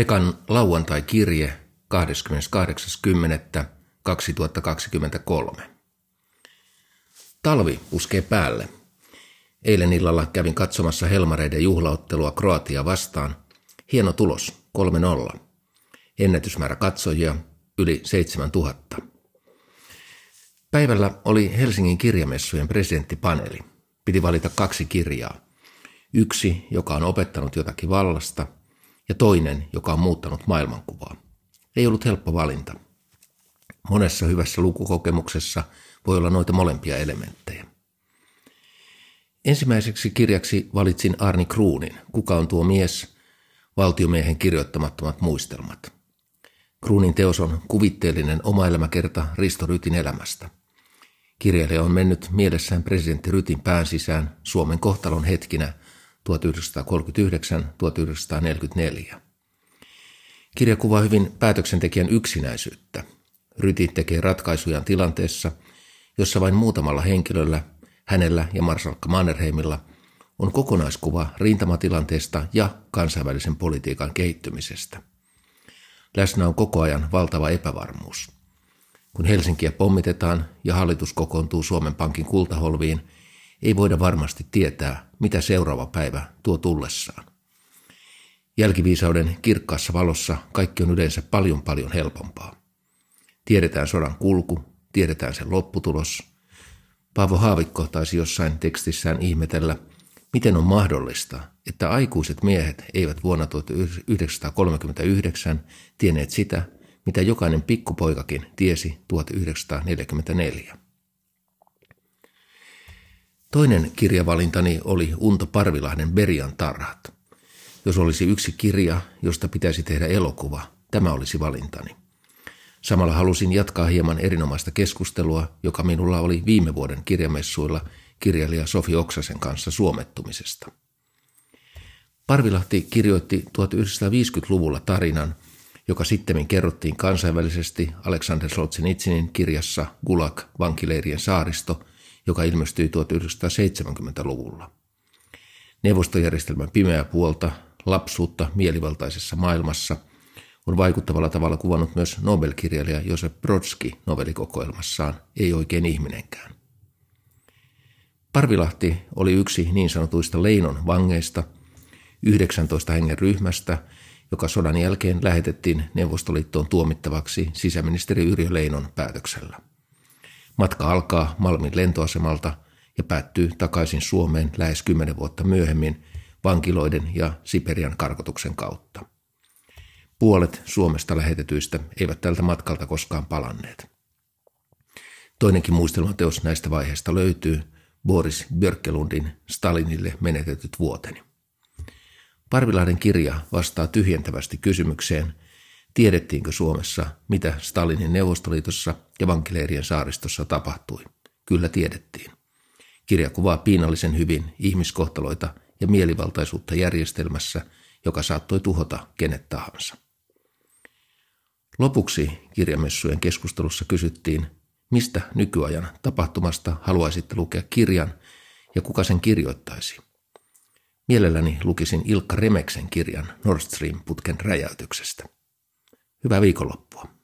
Pekan lauantai-kirje 28.10.2023. Talvi puskee päälle. Eilen illalla kävin katsomassa Helmareiden juhlaottelua Kroatia vastaan. Hieno tulos, 3-0. Ennätysmäärä katsojia, yli 7000. Päivällä oli Helsingin kirjamessujen presidenttipaneeli. Piti valita kaksi kirjaa. Yksi, joka on opettanut jotakin vallasta – ja toinen, joka on muuttanut maailmankuvaa. Ei ollut helppo valinta. Monessa hyvässä lukukokemuksessa voi olla noita molempia elementtejä. Ensimmäiseksi kirjaksi valitsin Arni Kruunin, Kuka on tuo mies, valtiomiehen kirjoittamattomat muistelmat. Kruunin teos on kuvitteellinen omaelämäkerta Risto Rytin elämästä. Kirjailija on mennyt mielessään presidentti Rytin pään sisään Suomen kohtalon hetkinä 1939-1944. Kirja kuvaa hyvin päätöksentekijän yksinäisyyttä. Ryti tekee ratkaisujaan tilanteessa, jossa vain muutamalla henkilöllä, hänellä ja Marsalkka Mannerheimilla, on kokonaiskuva rintamatilanteesta ja kansainvälisen politiikan kehittymisestä. Läsnä on koko ajan valtava epävarmuus. Kun Helsinkiä pommitetaan ja hallitus kokoontuu Suomen Pankin kultaholviin – ei voida varmasti tietää, mitä seuraava päivä tuo tullessaan. Jälkiviisauden kirkkaassa valossa kaikki on yleensä paljon paljon helpompaa. Tiedetään sodan kulku, tiedetään sen lopputulos. Paavo Haavikko taisi jossain tekstissään ihmetellä, miten on mahdollista, että aikuiset miehet eivät vuonna 1939 tienneet sitä, mitä jokainen pikkupoikakin tiesi 1944. Toinen kirjavalintani oli Unto Parvilahden Berian tarhat. Jos olisi yksi kirja, josta pitäisi tehdä elokuva, tämä olisi valintani. Samalla halusin jatkaa hieman erinomaista keskustelua, joka minulla oli viime vuoden kirjamessuilla kirjailija Sofi Oksasen kanssa suomettumisesta. Parvilahti kirjoitti 1950-luvulla tarinan, joka sitten kerrottiin kansainvälisesti Alexander Solzhenitsinin kirjassa Gulag, vankileirien saaristo – joka ilmestyi 1970-luvulla. Neuvostojärjestelmän pimeää puolta, lapsuutta mielivaltaisessa maailmassa on vaikuttavalla tavalla kuvannut myös Nobel-kirjailija Josep Brodsky novellikokoelmassaan Ei oikein ihminenkään. Parvilahti oli yksi niin sanotuista Leinon vangeista, 19 hengen ryhmästä, joka sodan jälkeen lähetettiin Neuvostoliittoon tuomittavaksi sisäministeri Yrjö Leinon päätöksellä. Matka alkaa Malmin lentoasemalta ja päättyy takaisin Suomeen lähes kymmenen vuotta myöhemmin vankiloiden ja Siperian karkotuksen kautta. Puolet Suomesta lähetetyistä eivät tältä matkalta koskaan palanneet. Toinenkin muistelmateos näistä vaiheista löytyy, Boris Björkelundin Stalinille menetetyt vuoteni. Parvilahden kirja vastaa tyhjentävästi kysymykseen, Tiedettiinkö Suomessa, mitä Stalinin Neuvostoliitossa ja vankileirien saaristossa tapahtui? Kyllä tiedettiin. Kirja kuvaa piinallisen hyvin ihmiskohtaloita ja mielivaltaisuutta järjestelmässä, joka saattoi tuhota kenet tahansa. Lopuksi kirjamessujen keskustelussa kysyttiin, mistä nykyajan tapahtumasta haluaisitte lukea kirjan ja kuka sen kirjoittaisi. Mielelläni lukisin Ilkka Remeksen kirjan Nord Stream-putken räjäytyksestä. Hyvää viikonloppua.